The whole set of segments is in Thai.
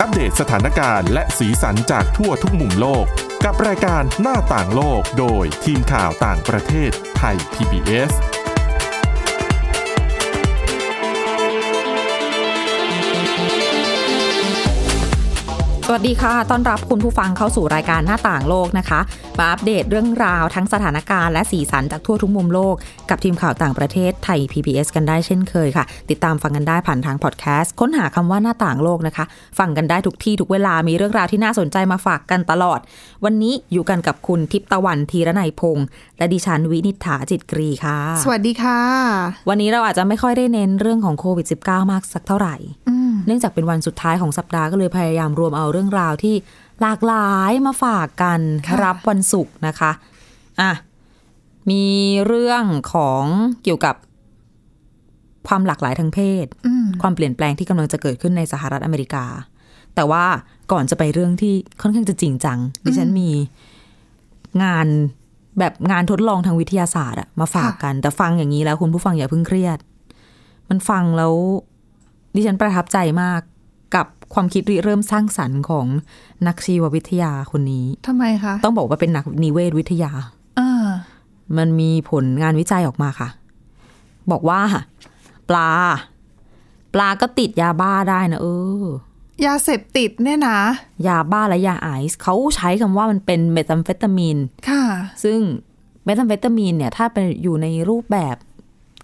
อัปเดตสถานการณ์และสีสันจากทั่วทุกมุมโลก กับรายการหน้าต่างโลกโดยทีมข่าวต่างประเทศไทย PBS สวัสดีค่ะ ต้อนรับคุณผู้ฟังเข้าสู่รายการหน้าต่างโลกนะคะ มาอัปเดตเรื่องราวทั้งสถานการณ์และสีสันจากทั่วทุกมุมโลก กับทีมข่าวต่างประเทศไทย PBS กันได้เช่นเคยค่ะ ติดตามฟังกันได้ผ่านทางพอดแคสต์ ค้นหาคำว่าหน้าต่างโลกนะคะ ฟังกันได้ทุกที่ทุกเวลามีเรื่องราวที่น่าสนใจมาฝากกันตลอด วันนี้อยู่กันกับคุณทิพย์ตะวันธีรนัยพงษ์และดิฉันวินิษฐาจิตกรีค่ะ สวัสดีค่ะ วันนี้เราอาจจะไม่ค่อยได้เน้นเรื่องของโควิด -19 มากสักเท่าไหร่เนื่องจากเป็นวันสุดท้ายของสัปดาห์ก็เลยพยายามรวมเอาเรื่องราวที่ หลากหลายมาฝากกันค่ะรับวันศุกร์นะคะอะมีเรื่องของเกี่ยวกับความหลากหลายทางเพศอืมความเปลี่ยนแปลงที่กำลังจะเกิดขึ้นในสหรัฐอเมริกา แต่ว่าก่อนจะไปเรื่องที่ค่อนข้างจะจริงจังดิฉันมีงานแบบงานทดลองทางวิทยาศาสตร์อะมาฝากกัน แต่ฟังอย่างนี้แล้วคุณผู้ฟังอย่าเพิ่งเครียด มันฟังแล้วดิฉันประทับใจมากกับ ความคิดริเริ่มสร้างสรรค์ของนักชีววิทยาคนนี้ทำไมคะ ต้องบอกว่าเป็นนักนิเวศวิทยาอ่ามันมีผลงานวิจัยออกมาค่ะ บอกว่า ปลา ปลาก็ติดยาบ้าได้นะเออยาเสพติดเนี่ยนะ ยาบ้าและยาไอซ์เขาใช้คำว่ามันเป็นเมทาเฟตามีนค่ะ ซึ่งเมทาเฟตามีนเนี่ย ถ้าเป็นอยู่ในรูปแบบ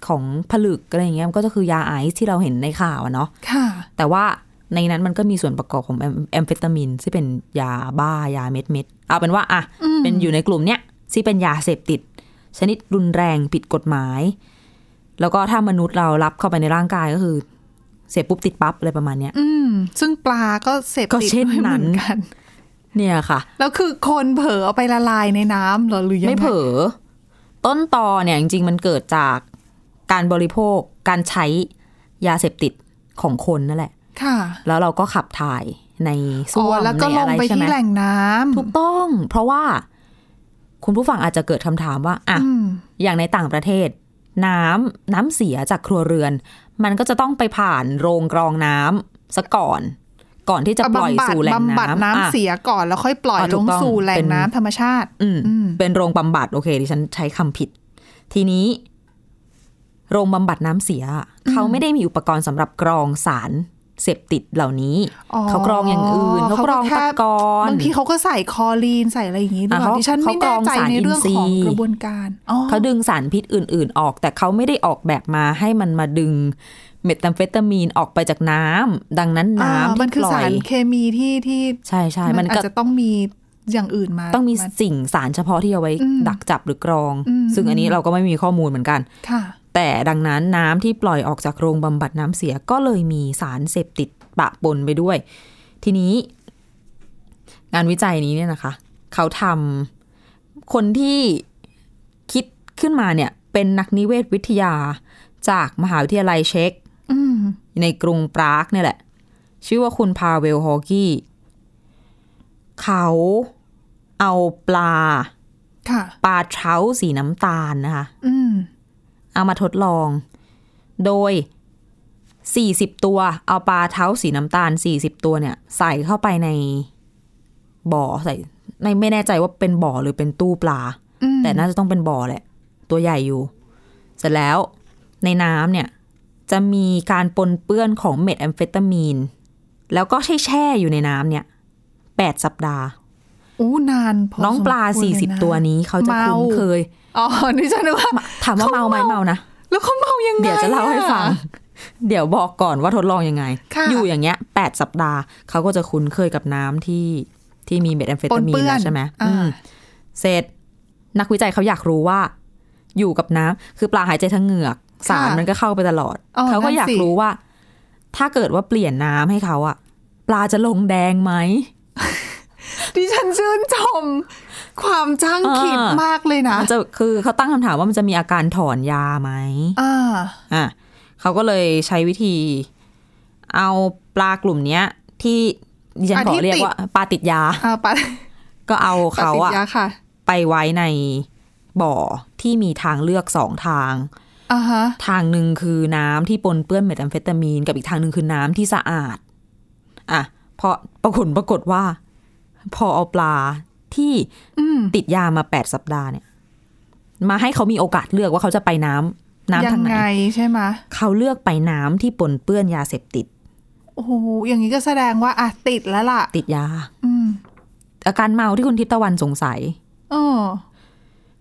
ของผลึกอะไรอย่างเงี้ยมันก็จะคือยาไอซ์ที่เราเห็นในข่าวอะเนาะค่ะ แต่ว่า ในนั้นมันก็มีส่วนประกอบของแอมแอมเฟตามินที่เป็นยาบ้ายาเม็ดเม็ดๆเอาเป็นว่าอะเป็นอยู่ในกลุ่มเนี้ยที่เป็นยาเสพติด ชนิดรุนแรงผิดกฎหมาย แล้วก็ถ้ามนุษย์เรารับเข้าไปในร่างกายก็คือ เสพปุ๊บติดปั๊บอะไรประมาณเนี้ยอืมซึ่งปลาก็เสพก็ติดเช่นด้วยเหนั้มืนอนกัน เนี่ยค่ะ แล้วคือคนเผลอเอาไปละลายในน้ำเหรอหรือยังงไม่เผลอต้นตอเนี่ยจริงๆมันเกิดจากการบริโภคการใช้ยาเสพติดของคนนั่นแหละ ค่ะ แล้วเราก็ขับถ่ายในอ๋ส้อวมแล้วก็ในลอะงไรไปใช่ไหมที่แหล่งน้ำถูกต้อง เพราะว่า คุณผู้ฟังอาจจะเกิดคำถามว่าอะอืมอย่างในต่างประเทศ น้ำน้ำเสียจากครัวเรือน มันก็จะต้องไปผ่านโรงกรองน้ำซะก่อน ก่อนที่จะปล่อยบำบัดสู่แหล่งบำบัดน้ำน้ำอะเสียก่อนแล้วค่อยปล่อยอะถูลกงต้องสู่แหล่เป็งนน้ำธรรมชาติ อืมอืมเป็นโรงบำบัดโอเคดิฉันใช้คำผิด ทีนี้ โรงบำบัดน้ำเสีย เขาไม่ได้มีอุปกรณ์สำหรับกรองสาร เสพติดเหล่านี้อ๋อเขากรองอย่างอื่น เขากรองเขาก็แค่ตะกอนบางทีเขาก็ใส่คลอรีนใส่อะไรอย่างนี้ด้วยอะเขาดิฉันไม่เขากรแน่องใจสารในเรื่องอินทรีของย์กระบวนการอ๋อเขาดึงสารพิษอื่น ๆ ออก แต่เขาไม่ได้ออกแบบมาให้มันมาดึงเมทาเฟตามีนออกไปจากน้ำดังนั้นอ่าน้ำมันที่คือปล่อสายรเคมีที่ที่ใช่ใช่มันอาก็จจะต้องมีอย่างอื่นมา ต้องมีาสิ่งสารเฉพาะที่เอาไว้อืมดักจับหรือกรองอืมซึ่งอันนี้เราก็ไม่มีข้อมูลเหมือนกันค่ะ แต่ดังนั้นน้ำที่ปล่อยออกจากโรงบำบัดน้ำเสียก็เลยมีสารเสพติดปะปนไปด้วย ทีนี้ งานวิจัยนี้เนี่ยนะคะ เขาทำคนที่คิดขึ้นมาเนี่ย เป็นนักนิเวศวิทยาจากมหาวิทยาลัยเช็กอืมในกรุงปรากเนี่ยแหละ ชื่อว่าคุณพาเวลฮอร์กี้ เขาเอาปลาค่ะปลาเท้าสีน้ำตาลนะคะอืม เอามาทดลอง โดย 40 ตัว เอาปลาเท้าสีน้ำตาล 40 ตัวเนี่ย ใส่เข้าไปในบ่อใส่ในไม่แน่ใจว่าเป็นบ่อหรือเป็นตู้ปลาอืมแต่น่าจะต้องเป็นบ่อแหละ ตัวใหญ่อยู่ เสร็จแล้วในน้ำเนี่ย จะมีการปนเปื้อนของเม็ดแอมเฟตามีน แล้วก็ใช่แช่อยู่ในน้ำเนี่ย8สัปดาห์ อู้นานพน้องปลาสมควรเลยนะ40ตัวนี้เขาจะคุ้นเคยอ๋อนี่ฉันนึกว่าถามว่าเมาไหมเมานะแล้วเขาเมายังไงเดี๋ยวจะเล่าให้ฟังอะเดี๋ยวบอกก่อนว่าทดลองยังไงค่ะอยู่อย่างเงี้ยแปดสัปดาห์เขาก็จะคุ้นเคยกับน้ำที่ที่มีเม็ดแอมเฟปตานมีเปื้นอนแล้วใช่ไหมอ่าอืมเสร็จนักวิจัยเขาอยากรู้ว่า อยู่กับน้ำคือปลาหายใจทางเหงือก สารมันก็เข้าไปตลอดอ๋อเขาก็นั่นอยากสิรู้ว่า ถ้าเกิดว่าเปลี่ยนน้ำให้เขาอะปลาจะลงแดงไหม ดิฉันชื่นชม ความจ้างคิดอ่ามมากเลยนะมันจะคือเขาตั้งคำถามว่ามันจะมีอาการถอนยาไหมอ่าอะเขาก็เลยใช้วิธี เอาปลากลุ่มเนี้ย ที่ดิฉันอะขอที่เรียกติดว่าปลาติดยาอ่าปลาก็เอาเขาปลติอะดยาค่ะไปไว้ในบ่อที่มีทางเลือกสองทางอ่าฮะทางหนึ่งคือน้ำที่ปนเปื้อนเมทแอมเฟตามีน กับอีกทางหนึ่งคือน้ำที่สะอาด อะพอปรากฏปรากฏว่า พอเอาปลาที่อืมติดยามาแปดสัปดาห์เนี่ย มาให้เขามีโอกาสเลือกว่าเขาจะไปน้ำน้ำยัทางไหนไงใช่ไหมเขาเลือกไปน้ำที่ปนเปื้อนยาเสพติด โอ้โหอย่างนี้ก็แสดงว่าอะติดแล้วล่ะ ติดยา อืมอาการเมาที่คุณทิพย์ตะวันสงสัยเออ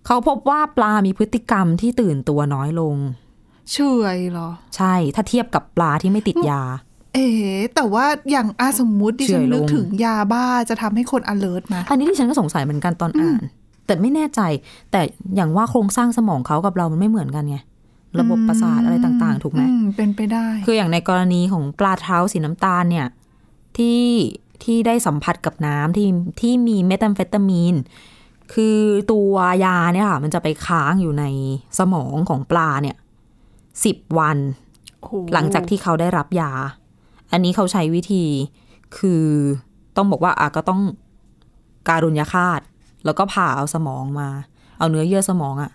เขาพบว่าปลามีพฤติกรรมที่ตื่นตัวน้อยลง เฉยเหรอ ใช่ ถ้าเทียบกับปลาที่ไม่ติดยา เอ๋แต่ว่าอย่างอาสมมุติดิฉันเฉยลงนึกถึงยาบ้าจะทำให้คน alert ไหมอันนี้ที่ฉันก็สงสัยเหมือนกันตอนอ่าน แต่ไม่แน่ใจ แต่อย่างว่าโครงสร้างสมองเขากับเรามันไม่เหมือนกันไงระบบประสาทอะไรต่าง ๆ ถูกไหมอืมเป็นไปได้ คืออย่างในกรณีของปลาเท้าสีน้ำตาลเนี่ย ที่ที่ได้สัมผัสกับน้ำที่ที่มีเมทา m เฟตามีน คือตัวยาเนี่ยค่ะ มันจะไปค้างอยู่ในสมองของปลาเนี่ยสิบวันโอ้โหลังจากที่เขาได้รับยา อันนี้เขาใช้วิธีคือต้องบอกว่าอะก็ต้องการุญยฆาต แล้วก็ผ่าเอาสมองมา เอาเนื้อเยื่อสมองอะ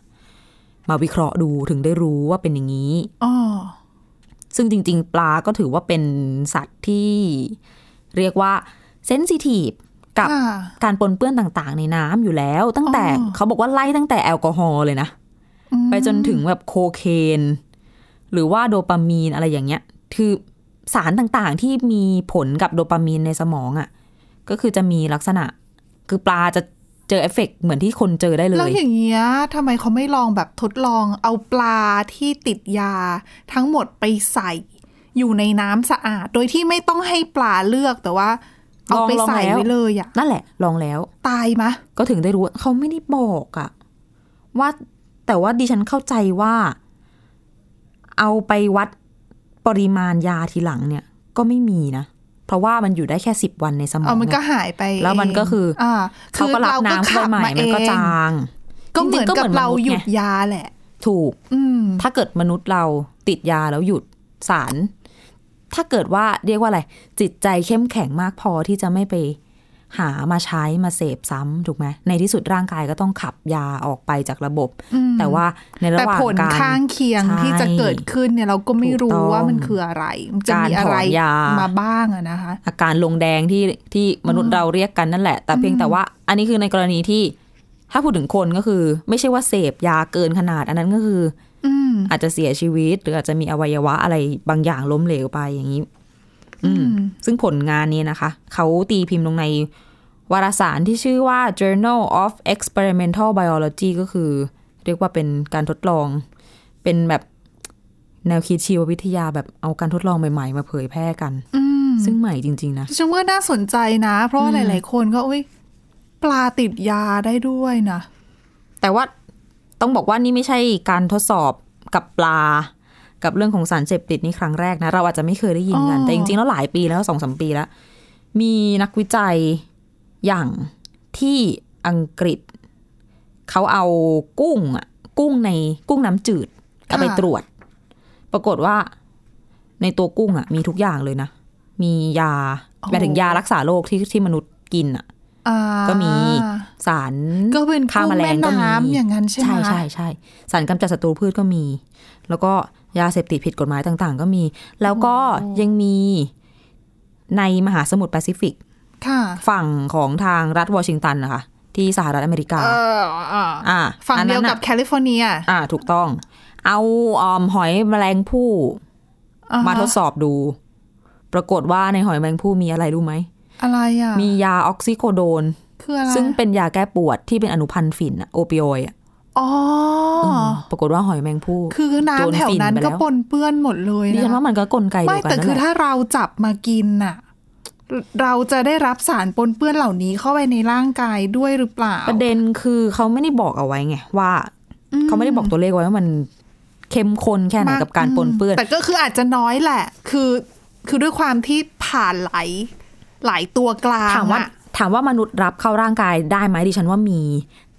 มาวิเคราะห์ดูถึงได้รู้ว่าเป็นอย่างนี้อ๋อซึ่งจริง ๆ ปลาก็ถือว่าเป็นสัตว์ที่เรียกว่าเซนซิทีฟกับค่ะการปนเปื้อนต่างๆ ในน้ำอยู่แล้ว ตั้งแต่อ๋อเขาบอกว่าไล่ตั้งแต่แอลกอฮอล์เลยนะอืมไปจนถึงแบบโคเคน หรือว่าโดปามีนอะไรอย่างเงี้ย คือ สารต่างๆ ที่มีผลกับโดปามีนในสมองอะ่ะ ก็คือจะมีลักษณะ คือปลาจะเจอเอฟเฟกต์เหมือนที่คนเจอได้เลย แล้วอย่างเงี้ยทำไมเขาไม่ลองแบบทดลองเอาปลาที่ติดยาทั้งหมดไปใส่ อยู่ในน้ำสะอาด โดยที่ไม่ต้องให้ปลาเลือกแต่ว่า เอาไปลองๆใส่แล้วไว้เลยอะนั่นแหละ ลองแล้ว ตายมะ ก็ถึงได้รู้ว่าเขาไม่ได้บอกอะว่าแต่ว่าดิฉันเข้าใจว่า เอาไปวัด ปริมาณยาทีหลังเนี่ยก็ไม่มีนะ เพราะว่ามันอยู่ได้แค่สิบวันในสมองเอามันก็ไงหายไป แล้วมันก็คือออ่าเขาก็รับน้ำเข้าไปใหม่มันก็จาง ก็เหมือนจริงๆกับเราหยุดไงยาแหละ ถูกอืมถ้าเกิดมนุษย์เราติดยาแล้วหยุดสาร ถ้าเกิดว่าเรียกว่าอะไร จิตใจเข้มแข็งมากพอที่จะไม่ไป หามาใช้มาเสพซ้ำถูกไหมในที่สุดร่างกายก็ต้องขับยาออกไปจากระบบ แต่ว่าในระแต่หว่างผลการข้างเคียงใช่ที่จะเกิดขึ้นเนี่ยเราก็ไม่ถูกรู้ต้องว่ามันคืออะไรมันจะมีอะไรการถอนยามาบ้างอะนะคะ อาการลงแดงที่ที่มนุษย์เราเรียกกันนั่นแหละ แต่เพียงแต่ว่าอันนี้คือในกรณีที่ ถ้าพูดถึงคนก็คือ ไม่ใช่ว่าเสพยาเกินขนาด อันนั้นก็คืออืมอาจจะเสียชีวิต หรืออาจจะมีอวัยวะอะไรบางอย่างล้มเหลวไปอย่างนี้อืมซึ่งผลงานนี้นะคะ เขาตีพิมพ์ลงใน วารสารที่ชื่อว่า Journal of Experimental Biology ก็คือ เรียกว่าเป็นการทดลอง เป็นแบบแนวคิดชีววิทยาแบบเอาการทดลองใหม่ ๆ มาเผยแพร่กันอืมซึ่งใหม่จริง ๆ นะฉันว่าน่าสนใจนะ เพราะว่าหลาย ๆ คนก็อุ้ยปลาติดยาได้ด้วยนะ แต่ว่าต้องบอกว่านี่ไม่ใช่การทดสอบกับปลา กับเรื่องของสารเสพติดนี่ครั้งแรกนะ เราอาจจะไม่เคยได้ยินกันอ๋อแต่จริง ๆ แล้วหลายปีแล้วสองสมปีแล้ว มีนักวิจัย อย่างที่อังกฤษ เขาเอากุ้งอะกุ้งในกุ้งน้ำจืดเอาไปตรวจ ปรากฏว่า ในตัวกุ้งอะมีทุกอย่างเลยนะ มียาหมายถึงยารักษาโรคที่ที่มนุษย์กินอะอ่าก็มีสารก็เป็นฆ่ากุ้งแมลแม่งก็มีน้ำอย่างนั้นใช่ไหมใช่ใช่ใช่สารกำจัดศัตรูพืชก็มี แล้วก็ยาเสพติดผิดกฎหมายต่าง ๆ ก็มี แล้วก็ยังมีในมหาสมุทรแปซิฟิกค่ะ ฝั่งของทางรัฐวอชิงตันนะคะที่สหรัฐอเมริกาเอออ่าอ่าฝั่งเดียวอันนั้นกับน่ะแคลิฟอร์เนีย อ่า ถูกต้อง เอาออมหอยแมลงภู่อ่ฮะมาทดสอบดู ปรากฏว่าในหอยแมลงภู่มีอะไรรู้ไหม อะไรอะ มียา oxycodone คืออะไรซึ่งเป็นยาแก้ปวดที่เป็นอนุพันธ์ฝิ่นอะ opioid อะอ๋ออมปรากฏว่าหอยแมงภู่คือโดนน้ำแถวฝิ่นนั้นไปแล้วก็ปนเปื้อนหมดเลยดิฉันนะว่ามันก็กลไกเดีไม่ยวกันแต่นั่นคือแหละถ้าเราจับมากินน่ะ เราจะได้รับสารปนเปื้อนเหล่านี้เข้าไปในร่างกายด้วยหรือเปล่า ประเด็นคือเขาไม่ได้บอกเอาไว้ไงว่า เขาไม่ได้บอกตัวเลขไว้ว่ามันเข้มข้นแค่ไหนมากกับการปนเปื้อน แต่ก็คืออาจจะน้อยแหละ คือคือด้วยความที่ผ่านหลายหลายตัวกลางถามว่าอะถามว่ามนุษย์รับเข้าร่างกายได้ไหมดิฉันว่ามี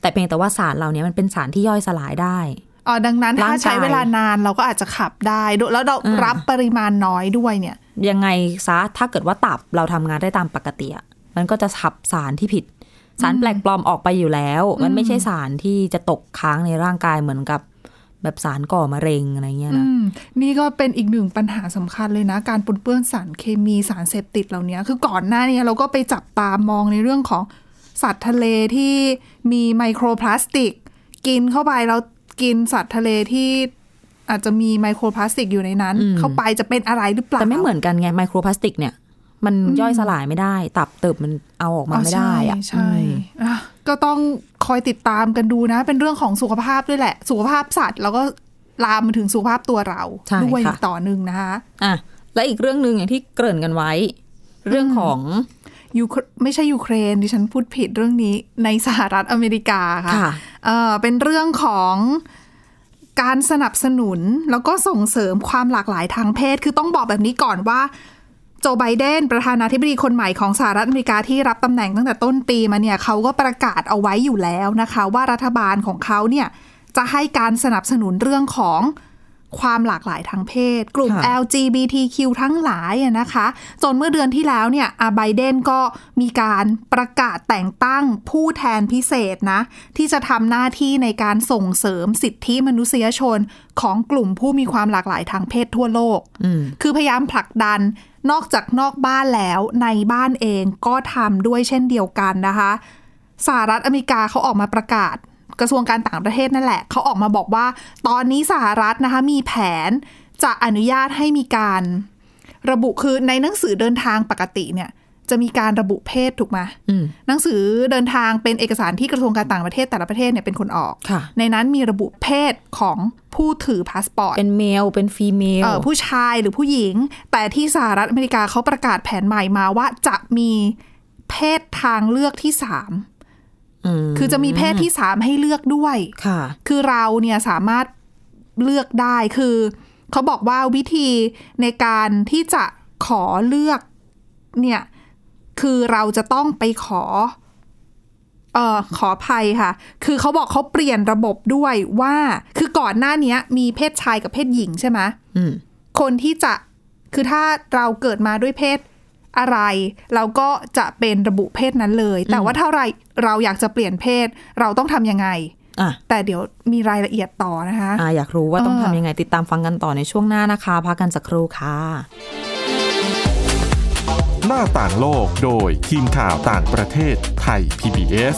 แต่เพียงแต่ว่าสารเหล่านี้มันเป็นสารที่ย่อยสลายได้ อ๋อดังนั้นร่างถ้ากายใช้เวลานานเราก็อาจจะขับได้ด้วยแล้วเราอืมรับปริมาณน้อยด้วยเนี่ย ยังไงซะถ้าเกิดว่าตับเราทำงานได้ตามปกติอะมันก็จะขับสารที่ผิด สารแปลกปลอมออกไปอยู่แล้ว มันไม่ใช่สารที่จะตกค้างในร่างกายเหมือนกับแบบสารก่อมะเร็งอะไรเงี้ยอืนะมนี่ก็เป็นอีกหนึ่งปัญหาสำคัญเลยนะ การปนเปื้อนสารเคมีสารเสพติดเหล่านี้คือก่อนหน้านี้เราก็ไปจับตามองในเรื่องของสัตว์ทะเลที่มีไมโครพลาสติก กินเข้าไปแล้ว กินสัตว์ทะเลที่อาจจะมีไมโครพลาสติกอยู่ในนั้น เข้าไปจะเป็นอะไรหรือเปล่าแต่ไม่เหมือนกันไงไมโครพลาสติกเนี่ย มันย่อยสลายไม่ได้ ตับเติบมันเอาออกมาไม่ได้อะใช่ใช่อะก็ต้องคอยติดตามกันดูนะ เป็นเรื่องของสุขภาพด้วยแหละ สุขภาพสัตว์ แล้วก็ลามมาถึงสุขภาพตัวเราใช่ด้วยค่ะต่อหนึ่งนะคะอะและอีกเรื่องหนึ่งอย่างที่เกริ่นกันไว้ เรื่องของ ยูเครไม่ใช่ยูเครนดิฉันพูดผิดเรื่องนี้ในสหรัฐอเมริกาค่ะค่ะเออเป็นเรื่องของการสนับสนุนแล้วก็ส่งเสริมความหลากหลายทางเพศ คือต้องบอกแบบนี้ก่อนว่าโจไบเดนประธานาธิบดีคนใหม่ของสหรัฐอเมริกาที่รับตำแหน่งตั้งแต่ต้นปีมาเนี่ยเขาก็ประกาศเอาไว้อยู่แล้วนะคะ ว่ารัฐบาลของเขาเนี่ยจะให้การสนับสนุนเรื่องของ ความหลากหลายทางเพศ กลุ่มค่ะ LGBTQ ทั้งหลายอะนะคะ จนเมื่อเดือนที่แล้วเนี่ยอาไบเดนก็มีการประกาศแต่งตั้งผู้แทนพิเศษนะ ที่จะทำหน้าที่ในการส่งเสริมสิทธิมนุษยชนของกลุ่มผู้มีความหลากหลายทางเพศทั่วโลกอืมคือพยายามผลักดันนอกจากนอกบ้านแล้วในบ้านเองก็ทำด้วยเช่นเดียวกันนะคะสหรัฐอเมริกาเขาออกมาประกาศ กระทรวงการต่างประเทศนั่นแหละเขาออกมาบอกว่า ตอนนี้สหรัฐนะคะมีแผนจะอนุญาตให้มีการระบุคือในหนังสือเดินทางปกติเนี่ย จะมีการระบุเพศถูกไหมอืมหนังสือเดินทางเป็นเอกสารที่กระทรวงการต่างประเทศแต่ละประเทศเนี่ยเป็นคนออกค่ะในนั้นมีระบุเพศของผู้ถือพาสปอร์ต เป็น male เป็น female เอ่อผู้ชายหรือผู้หญิง แต่ที่สหรัฐอเมริกาเขาประกาศแผนใหม่มาว่าจะมีเพศทางเลือกที่สาม คือจะมีเพศที่สามให้เลือกด้วยค่ะ คือเราเนี่ยสามารถเลือกได้คือเขาบอกว่าวิธีในการที่จะขอเลือกเนี่ย คือเราจะต้องไปขอ เอ่อขออภัยค่ะ คือเขาบอกเขาเปลี่ยนระบบด้วยว่า คือก่อนหน้าเนี้ยมีเพศชายกับเพศหญิงใช่ไหมอืมคนที่จะคือถ้าเราเกิดมาด้วยเพศ อะไร เราก็จะเป็นระบุเพศนั้นเลย แต่ว่าถ้าเราเราอยากจะเปลี่ยนเพศ เราต้องทำยังไงอะแต่เดี๋ยวมีรายละเอียดต่อนะคะอะอยากรู้ว่าต้องเออทำยังไงติดตามฟังกันต่อในช่วงหน้านะคะพักกันสักครู่ค่ะ หน้าต่างโลกโดยทีมข่าวต่างประเทศไทย PBS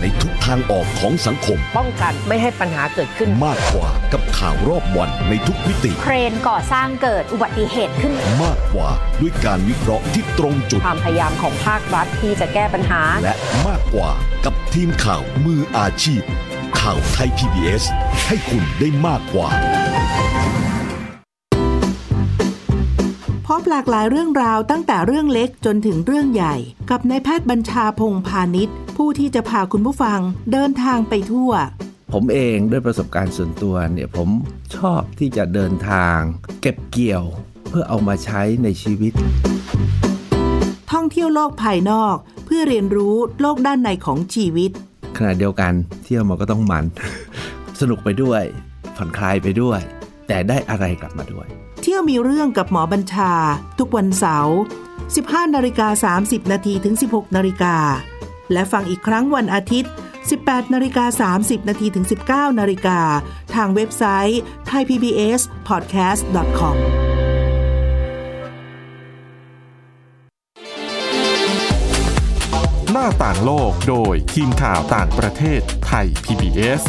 ในทุกทางออกของสังคม ป้องกันไม่ให้ปัญหาเกิดขึ้น มากกว่ากับข่าวรอบวันในทุกมิติ เครนก่อสร้างเกิดอุบัติเหตุขึ้น มากกว่าด้วยการวิเคราะห์ที่ตรงจุด ความพยายามของภาครัฐที่จะแก้ปัญหา และมากกว่ากับทีมข่าวมืออาชีพ ข่าวไทย PBS ให้คุณได้มากกว่าพบหลากหลายเรื่องราวตั้งแต่เรื่องเล็กจนถึงเรื่องใหญ่ กับนายแพทย์บัญชาพงพาณิชย์ ผู้ที่จะพาคุณผู้ฟังเดินทางไปทั่ว ผมเองด้วยประสบการณ์ส่วนตัวเนี่ยผมชอบที่จะเดินทาง เก็บเกี่ยวเพื่อเอามาใช้ในชีวิต ท่องเที่ยวโลกภายนอกเพื่อเรียนรู้โลกด้านในของชีวิต ขณะเดียวกันเที่ยวมันก็ต้องมัน สนุกไปด้วย ผ่อนคลายไปด้วย แต่ได้อะไรกลับมาด้วย เที่ยวมีเรื่องกับหมอบัญชา ทุกวันเสาร์ 15นาฬิกา30 นาทีถึง 16นาฬิกา และฟังอีกครั้งวันอาทิตย์ 18นาฬิกา30นาทีถึง 19นาฬิกาทางเว็บไซต์ thaipbspodcast.com หน้าต่างโลกโดยทีมข่าวต่างประเทศไทย PBS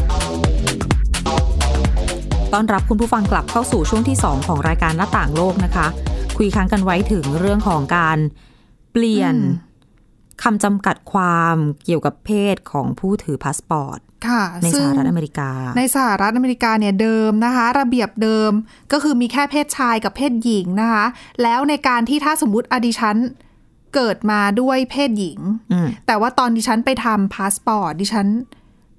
ต้อนรับคุณผู้ฟังกลับเข้าสู่ช่วงที่ 2 ของรายการหน้าต่างโลกนะคะ คุยค้างกันไว้ถึงเรื่องของการเปลี่ยน คำจำกัดความเกี่ยวกับเพศของผู้ถือพาสปอร์ตค่ะซึ่งในสหรัฐอเมริกา ในสหรัฐอเมริกาเนี่ยเดิมนะคะ ระเบียบเดิมก็คือมีแค่เพศชายกับเพศหญิงนะคะ แล้วในการที่ถ้าสมมติอดิฉันเกิดมาด้วยเพศหญิงอืมแต่ว่าตอนดิฉันไปทำพาสปอร์ตดิฉัน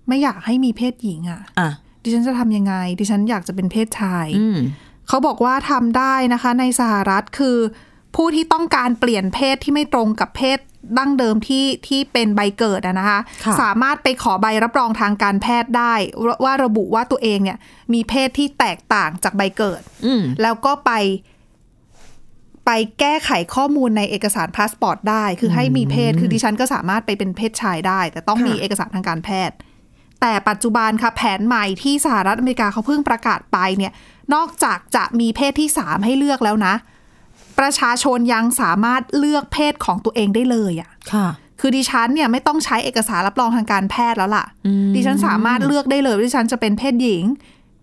ไม่อยากให้มีเพศหญิงอะ่ะอะดิฉันจะทำยังไง ดิฉันอยากจะเป็นเพศชายอืมเขาบอกว่าทำได้นะคะ ในสหรัฐคือ ผู้ที่ต้องการเปลี่ยนเพศที่ไม่ตรงกับเพศ ดั้งเดิมที่ที่เป็นใบเกิดอะนะคะค่ะสามารถไปขอใบรับรองทางการแพทย์ได้ว่าว่าระบุว่าตัวเองเนี่ย มีเพศที่แตกต่างจากใบเกิดอืมแล้วก็ไป ไปแก้ไขข้อมูลในเอกสารพาสปอร์ตได้ คือให้มีเพศคือดิฉันก็สามารถไปเป็นเพศชายได้ แต่ต้องค่ะมีเอกสารทางการแพทย์ แต่ปัจจุบันค่ะแผนใหม่ที่สหรัฐอเมริกาเขาเพิ่งประกาศไปเนี่ย นอกจากจะมีเพศที่สามให้เลือกแล้วนะ ประชาชนยังสามารถเลือกเพศของตัวเองได้เลยอะค่ะ คือดิฉันเนี่ยไม่ต้องใช้เอกสารรับรองทางการแพทย์แล้วล่ะอืมดิฉันสามารถเลือกได้เลยว่าดิฉันจะเป็นเพศหญิง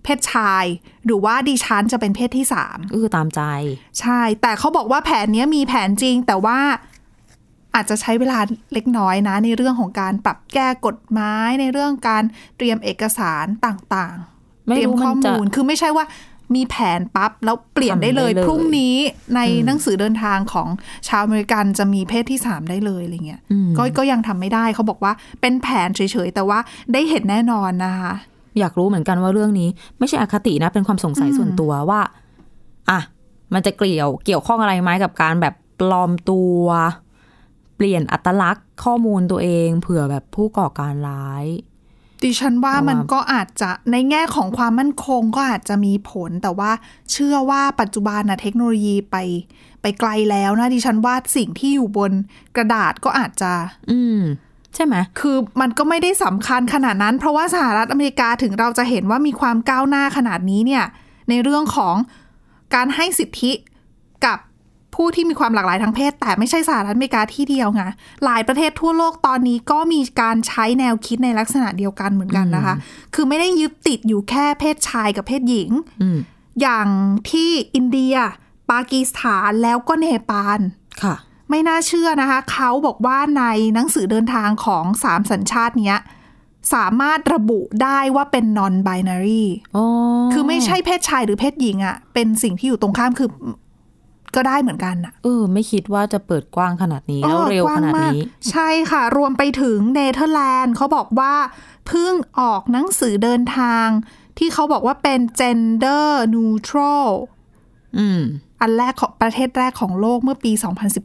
เพศชาย หรือว่าดิฉันจะเป็นเพศที่สามก็คือตามใจ ใช่ แต่เขาบอกว่าแผนเนี้ยมีแผนจริง แต่ว่าอาจจะใช้เวลาเล็กน้อยนะ ในเรื่องของการปรับแก้กฎหมายในเรื่องการเตรียมเอกสารต่างๆไม่เตรียมรู้ข้มัอนจะมูล คือไม่ใช่ว่า มีแผนปั๊บ แล้วเปลี่ยนได้เลยทำได้เลยพรุ่งนี้ในอืมหนังสือเดินทางของชาวอเมริกันจะมีเพศที่สามได้เลยอะไรเงี้ยอืมก็ก็ยังทำไม่ได้เขาบอกว่าเป็นแผนเฉยๆ แต่ว่าได้เห็นแน่นอนนะคะ อยากรู้เหมือนกันว่าเรื่องนี้ไม่ใช่อคตินะ เป็นความสงสัยอืมส่วนตัวว่า อะ มันจะเกี่ยวเกี่ยวข้องอะไรไหมกับการแบบปลอมตัวเปลี่ยนอัตลักษณ์ข้อมูลตัวเอง เผื่อแบบผู้ก่อการร้าย ดิฉันว่าแต่ว่ามัมันก็อาจจะในแง่ของความมั่นคงก็อาจจะมีผล แต่ว่าเชื่อว่าปัจจุบันนะเทคโนโลยีไป ไปไกลแล้วนะดิฉันว่าสิ่งที่อยู่บนกระดาษก็อาจจะ อืมใช่ไหมคือมันก็ไม่ได้สำคัญขนาดนั้น เพราะว่าสหรัฐอเมริกาถึงเราจะเห็นว่ามีความก้าวหน้าขนาดนี้เนี่ย ในเรื่องของการให้สิทธิกับ ผู้ที่มีความหลากหลายทางเพศ แต่ไม่ใช่สหรัฐอเมริกาที่เดียวไงหลายประเทศทั่วโลกตอนนี้ก็มีการใช้แนวคิดในลักษณะเดียวกันเหมือนกันนะคะ คือไม่ได้ยึดติดอยู่แค่เพศชายกับเพศหญิงอืมอย่างที่อินเดีย ปากีสถานแล้วก็เนปาลค่ะ ไม่น่าเชื่อนะคะ เขาบอกว่าในหนังสือเดินทางของสามสัญชาติเนี้ยสามารถระบุได้ว่าเป็น non binary อ๋อคือไม่ใช่เพศชายหรือเพศหญิงอะเป็นสิ่งที่อยู่ตรงข้ามคือ ก็ได้เหมือนกันอะเออ ไม่คิดว่าจะเปิดกว้างขนาดนี้แล้วเร็วกขนาดมกนี้ ใช่ค่ะ รวมไปถึงเนเธอร์แลนด์เขาบอกว่าเพิ่งออกหนังสือเดินทาง ที่เขาบอกว่าเป็น gender neutral อืม อันแรกของประเทศแรกของโลกเมื่อปี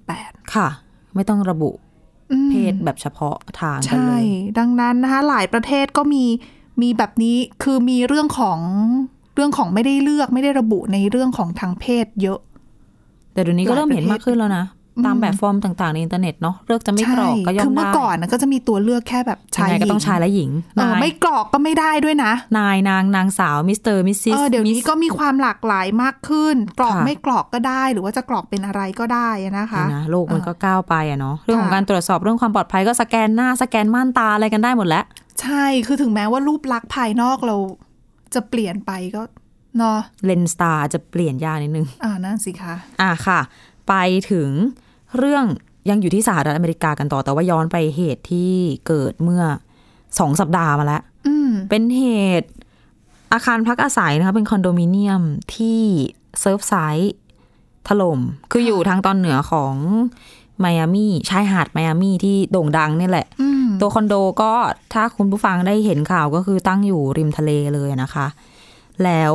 2018 ค่ะ ไม่ต้องระบุอืมเพศแบบเฉพาะทางกันใช่เลยดังนั้นนะคะหลายประเทศก็มีมีแบบนี้คือมีเรื่องของเรื่องของไม่ได้เลือกไม่ได้ระบุในเรื่องของทางเพศเยอะ แต่เดี๋ยวนี้ก็เริ่มเห็นมากขึ้นแล้วนะตามแบบฟอร์มต่างๆในอินเทอร์เน็ตเนาะเลือกจะไม่กรอกก็ย่อมได้ คือเมื่อก่อนนะก็จะมีตัวเลือกแค่แบบชายหญิก็ต้องชายและหญิงเออนายไม่กรอกก็ไม่ได้ด้วยนะ นายนางนางสาว Mister Missis เออเดี๋ยวนี้ก็มีความหลากหลายมากขึ้น กรอกค่ะไม่กรอกก็ได้ หรือว่าจะกรอกเป็นอะไรก็ได้นะคะนะโลกมันก็ก้าวไปอะเนาะเรื่องของค่ะการตรวจสอบเรื่องความปลอดภัยก็สแกนหน้าสแกนม่านตาอะไรกันได้หมดแล้ว ใช่คือถึงแม้ว่ารูปลักษณ์ภายนอกเราจะเปลี่ยนไปก็ เนาะเลนส์ตาจะเปลี่ยนยากนิดนึง อ่านั่นสิคะอะค่ะ ไปถึงเรื่องยังอยู่ที่สหรัฐอเมริกากันต่อ แต่ว่าย้อนไปเหตุที่เกิดเมื่อสองสัปดาห์มาแล้วอืมเป็นเหตุอาคารพักอาศัยนะคะ เป็นคอนโดมิเนียมที่เซิร์ฟไซต์ถล่ม คืออยู่ทางตอนเหนือของไมอามี่ชายหาดไมอามี่ที่โด่งดังนี่แหละอืมตัวคอนโดก็ถ้าคุณผู้ฟังได้เห็นข่าวก็คือตั้งอยู่ริมทะเลเลยนะคะ แล้ว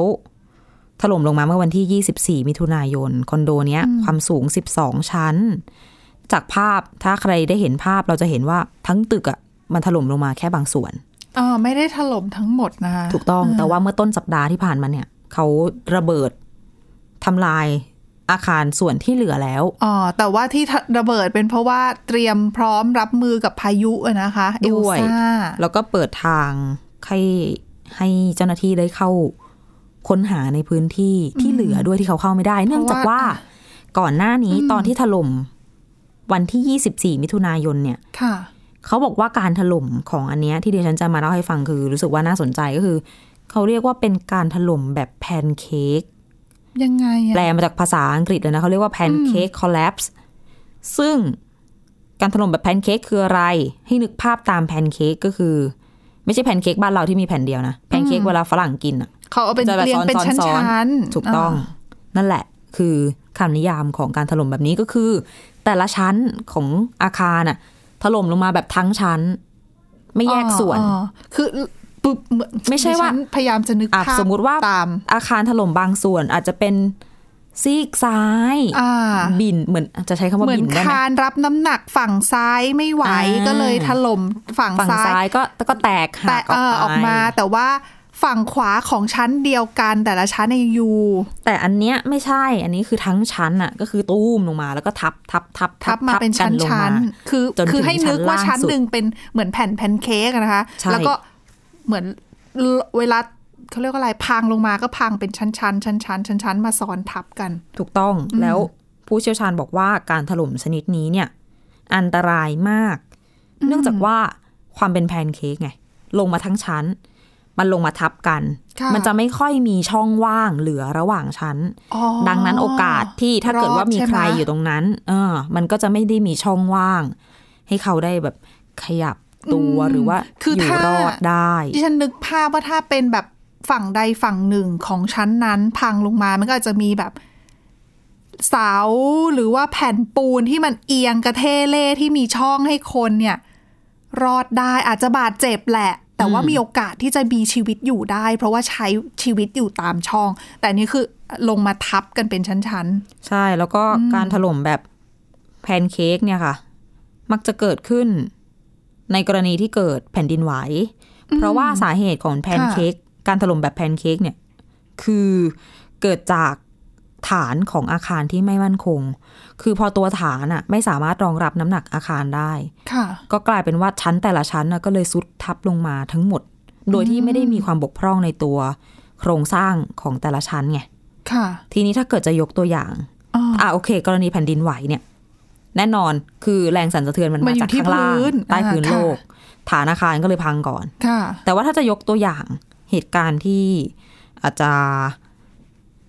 ถล่มลงมาเมื่อวันที่ 24 มิถุนายน คอนโดเนี้ย ความสูง 12 ชั้น จากภาพถ้าใครได้เห็นภาพเราจะเห็นว่าทั้งตึกอะ่ะมันถล่มลงมาแค่บางส่วนอ่าไม่ได้ถล่มทั้งหมดนะคะถูกต้องแต่ว่าเมื่อต้นสัปดาห์ที่ผ่านมาเนี่ย เขาระเบิดทำลายอาคารส่วนที่เหลือแล้วอ๋อแต่ว่าที่ระเบิดเป็นเพราะว่าเตรียมพร้อมรับมือกับพายุอะนะคะเอลด้วยซ่าแล้วก็เปิดทางให้ให้เจ้าหน้าที่ได้เข้า ค้นหาในพื้นที่ที่เหลือด้วยที่เขาเข้าไม่ได้ เนื่องจากว่าอะก่อนหน้านี้ตอนที่ถล่มวันที่ 24 มิถุนายนเนี่ยค่ะเขาบอกว่าการถล่มของอันเนี้ยที่เดี๋ยวฉันจะมาเล่าให้ฟังคือ รู้สึกว่าน่าสนใจก็คือ เขาเรียกว่าเป็นการถล่มแบบแพนเค้กยังไงอะแปลมาจากภาษาอังกฤษเลยนะเขาเรียกว่า pancake collapse ซึ่งการถล่มแบบแพนเค้กคืออะไร ให้นึกภาพตามแพนเค้กก็คือ ไม่ใช่แพนเค้กบ้านเราที่มีแผ่นเดียวนะแพนเค้กเวลาฝรั่งกินอะ เขาเอาเป็นจะแบบเรียงเป็นชั้นๆ ซ้อนๆ ถูกต้อง นั่นแหละ คือคำนิยามของการถล่มแบบนี้ก็คือ แต่ละชั้นของอาคารน่ะ ถล่มลงมาแบบทั้งชั้น ไม่แยกส่วนอ๋ออ๋อคือปุ๊บเหอนไม่ใช่ว่าดิฉันพยายามจะนึกอะภาพสมมุติว่าตามอาคารถล่มบางส่วนอาจจะเป็นซีกซ้ายอ่าบินเหมือนจะใช้คำว่าเหมือนบินได้ไหมคานรับน้ำหนักฝั่งซ้ายไม่ไหวอ่าก็เลยถล่มฝั่งฝั่งซ้าซ้ายยก็ก็แตกหัแต่กเออออกมาแต่ว่า ฝั่งขวาของชั้นเดียวกันแต่ละชั้นในยูแต่อันเนี้ยไม่ใช่อันนี้คือทั้งชั้นอะก็คือตู้มลงมาแล้วก็ทับทับทับทับมาเป็นกัชั้นลงชั้มานคือจนคือถึงให้นึกว่าชั้ชั้นนล่างสุดหนึ่งเป็นเหมือนแผ่นแพนเค้กอะนะคะใช่แล้วก็เหมือนเวลาเขาเรียกว่าอะไรพังลงมาก็พังเป็นชั้นชั้นชั้นชั้นชั้นชั้นมาซ้อนทับกัน ถูกต้องแล้วผู้เชี่ยวชาญบอกว่าการถล่มชนิดนี้เนี่ย อันตรายมาก เนื่องจากว่าความเป็นแพนเค้กไงลงมาทั้งชั้น มันลงมาทับกันค่ะมันจะไม่ค่อยมีช่องว่างเหลือระหว่างชั้นอ๋อดังนั้นโอกาสที่ถ้าเกิดว่ามีรอดใช่ใครไหมอยู่ตรงนั้น เออ มันก็จะไม่ได้มีช่องว่าง ให้เขาได้แบบขยับตัวหรือว่าคืออยู่ถ้ารอดได้ดิฉันนึกภาพว่าถ้าเป็นแบบฝั่งใดฝั่งหนึ่งของชั้นนั้น พังลงมา มันก็อาจจะมีแบบเสาหรือว่าแผ่นปูนที่มันเอียงกะเท่เร่ที่มีช่องให้คนเนี่ย รอดได้อาจจะบาดเจ็บแหละ แต่ว่ามีโอกาสที่จะมีชีวิตอยู่ได้ เพราะว่าใช้ชีวิตอยู่ตามช่อง แต่อันนี่คือลงมาทับกันเป็นชั้นใช่แล้วก็การถล่มแบบแพนเค้กเนี่ยค่ะ มักจะเกิดขึ้นในกรณีที่เกิดแผ่นดินไหว เพราะว่าสาเหตุของแพนเค้กการถล่มแบบแพนเค้กเนี่ย คือเกิดจาก ฐานของอาคารที่ไม่มั่นคง คือพอตัวฐานอะไม่สามารถรองรับน้ำหนักอาคารได้ๆค่ะ ก็กลายเป็นว่าชั้นแต่ละชั้นน่ะก็เลยซุดทับลงมาทั้งหมด โดยที่ไม่ได้มีความบกพร่องในตัว โครงสร้างของแต่ละชั้นไง ค่ะ ทีนี้ถ้าเกิดจะยกตัวอย่างอ๋ออ่อ่าโอเค กรณีแผ่นดินไหวเนี่ย แน่นอนคือแรงสั่นสะเทือนมันมันมาอยู่จากที่ข้างล่างพื้นใต้อ่าพื้นค่ะโลก ฐานอาคารก็เลยพังก่อน ค่ะ แต่ว่าถ้าจะยกตัวอย่างเหตุการณ์ที่อาจจะ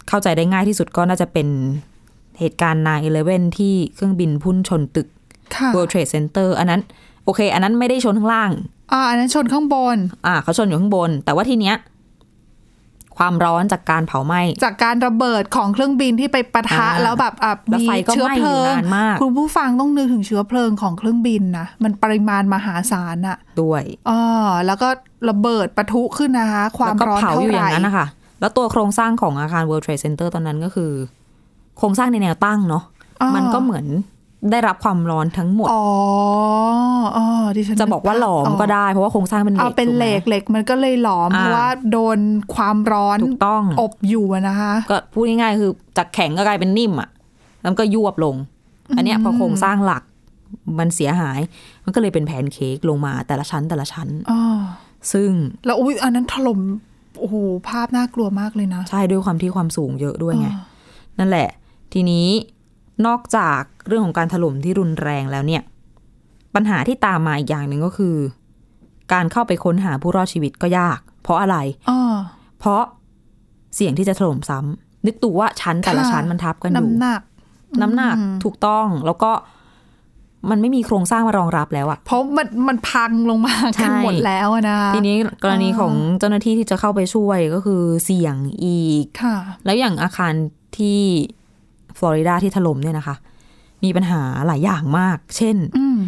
เข้าใจได้ง่ายที่สุดก็น่าจะเป็นเหตุการณ์9-11ที่เครื่องบินพุ่งชนตึกค่ะ World Trade Center อันนั้น โอเค อันนั้นไม่ได้ชนข้างล่างอ่าอันนั้นชนข้างบน อ่า เขาชนอยู่ข้างบน แต่ว่าทีเนี้ย ความร้อนจากการเผาไหม้จากการระเบิดของเครื่องบินที่ไปปะทะอ่าแล้วแบบอะแล้วมีไฟก็เชื้อไหม้เพลิอยู่งนานมาก คุณผู้ฟังต้องนึกถึงเชื้อเพลิงของเครื่องบินนะมันปริมาณมหาศาลอะด้วยอ๋อแล้วก็ระเบิดปะทุขึ้นนะคะ ความแล้วก็ร้อนเผาเท่าอยู่ไหอย่าร่งนั้นนะคะ แล้วตัวโครงสร้างของอาคาร World Trade Center ตอนนั้นก็คือ โครงสร้างในแนวตั้งเนาะอ๋อมันก็เหมือนได้รับความร้อนทั้งหมด อ๋ออ๋อดิฉันจะบอกว่าหลอมก็ได้ เพราะว่าโครงสร้างเป็นเหล็เอากเป็นถูกเหไมล็กเหล็กมันก็เลยหลอมอ่าเพราะว่าโดนความร้อนถูกต้องอบอยู่อะนะคะ ก็พูดง่ายๆคือจากแข็งก็กลายเป็นนิ่มอะแล้วมันก็ยวบลง อันเนี้ยพอโครงสร้างหลักมันเสียหาย มันก็เลยเป็นแผนเค้กลงมาแต่ละชั้นแต่ละชั้นอ๋อซึ่ง แล้วอุ้ยอันนั้นถล่ม โอ้โหภาพน่ากลัวมากเลยนะ ใช่ด้วยความที่ความสูงเยอะด้วยไง นั่นแหละ ทีนี้นอกจากเรื่องของการถล่มที่รุนแรงแล้วเนี่ย ปัญหาที่ตามมาอีกอย่างหนึ่งก็คือ การเข้าไปค้นหาผู้รอดชีวิตก็ยาก เพราะอะไรอ๋อเพราะเสี่ยงที่จะถล่มซ้ำนึกตูว่าชั้นแต่ละค่ะชั้นมันทับกันอยู่น้ำหนัก น้ำหนักถูกต้องแล้วก็ มันไม่มีโครงสร้างมารองรับแล้วอะเพราะมันมันพังลงมาใช่กันหมดแล้วอะนะทีนี้กรณีของเจ้าหน้าที่ที่จะเข้าไปช่วยก็คือเสี่ยงอีกค่ะ แล้วอย่างอาคารที่ฟลอริดาที่ถล่มเนี่ยนะคะ มีปัญหาหลายอย่างมาก เช่นอืม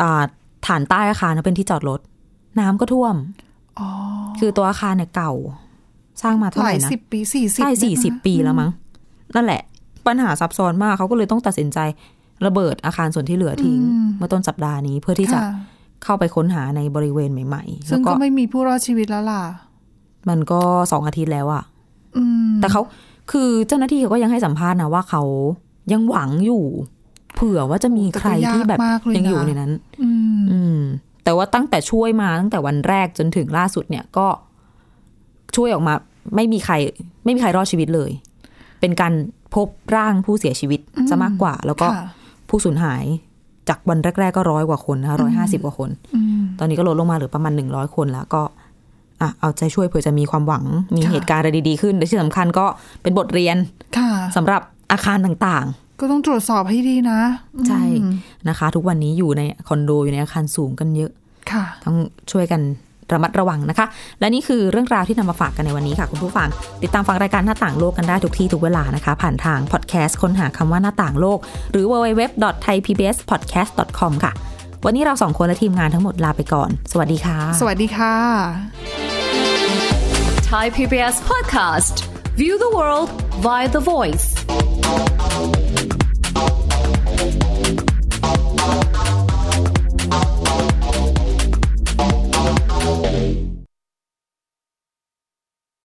อ่าฐานใต้อาคารนะเป็นที่จอดรถน้ำก็ท่วมอ๋อคือตัวอาคารเนี่ยเก่า สร้างมาหเท่าไหลายร่นะสิบปีสี่สิบใช่สี่สิบปีแล้วมั้งนั่นแหละ ปัญหาซับซ้อนมากเขาก็เลยต้องตัดสินใจ ระเบิดอาคารส่วนที่เหลือทิ้ง เมื่อต้นสัปดาห์นี้เพื่อที่จะค่ะเข้าไปค้นหาในบริเวณใหม่ๆซึ่แล้วงก็ก็ไม่มีผู้รอดชีวิตแล้วล่ะ มันก็สองอาทิตย์แล้วอะอืมแต่เขาคือเจ้าหน้าที่เขาก็ยังให้สัมภาษณ์นะว่าเขายังหวังอยู่ เผื่อว่าจะมีใครที่แบบแต่ก็ยากมากเลยนะยังอยู่ในนั้นอืมอืมแต่ว่าตั้งแต่ช่วยมาตั้งแต่วันแรกจนถึงล่าสุดเนี่ยก็ช่วยออกมา ไม่มีใคร ไม่มีใครรอดชีวิตเลย เป็นการพบร่างผู้เสียชีวิตซะมากกว่า แล้วก็ค่ะ ผู้สูญหายจากวันแรก ๆ ก็ร้อยกว่าคนนะคะร้อยห้าสิบกว่าคนอืมตอนนี้ก็ลดลงมาเหลือประมาณหนึ่งร้อยคนแล้วก็อะเอาใจช่วยเผื่อจะมีความหวังมีค่ะเหตุการณ์อะไรดี ๆ ขึ้นและที่สำคัญก็เป็นบทเรียนค่ะสำหรับอาคารต่างก็ต้องตรวจสอบให้ดีนะ ใช่อืมๆนะคะ ทุกวันนี้อยู่ในคอนโดอยู่ในอาคารสูงกันเยอะค่ะต้องช่วยกัน ระมัดระวังนะคะ และนี่คือเรื่องราวที่นำมาฝากกันในวันนี้ค่ะ คุณผู้ฟัง ติดตามฟังรายการหน้าต่างโลกกันได้ทุกที่ทุกเวลานะคะ ผ่านทางพอดแคสต์ค้นหาคำว่าหน้าต่างโลก หรือ www.thaipbspodcast.com ค่ะ วันนี้เราสองคนและทีมงานทั้งหมดลาไปก่อน สวัสดีค่ะ สวัสดีค่ะ Thai PBS podcast. View the world via The Voice.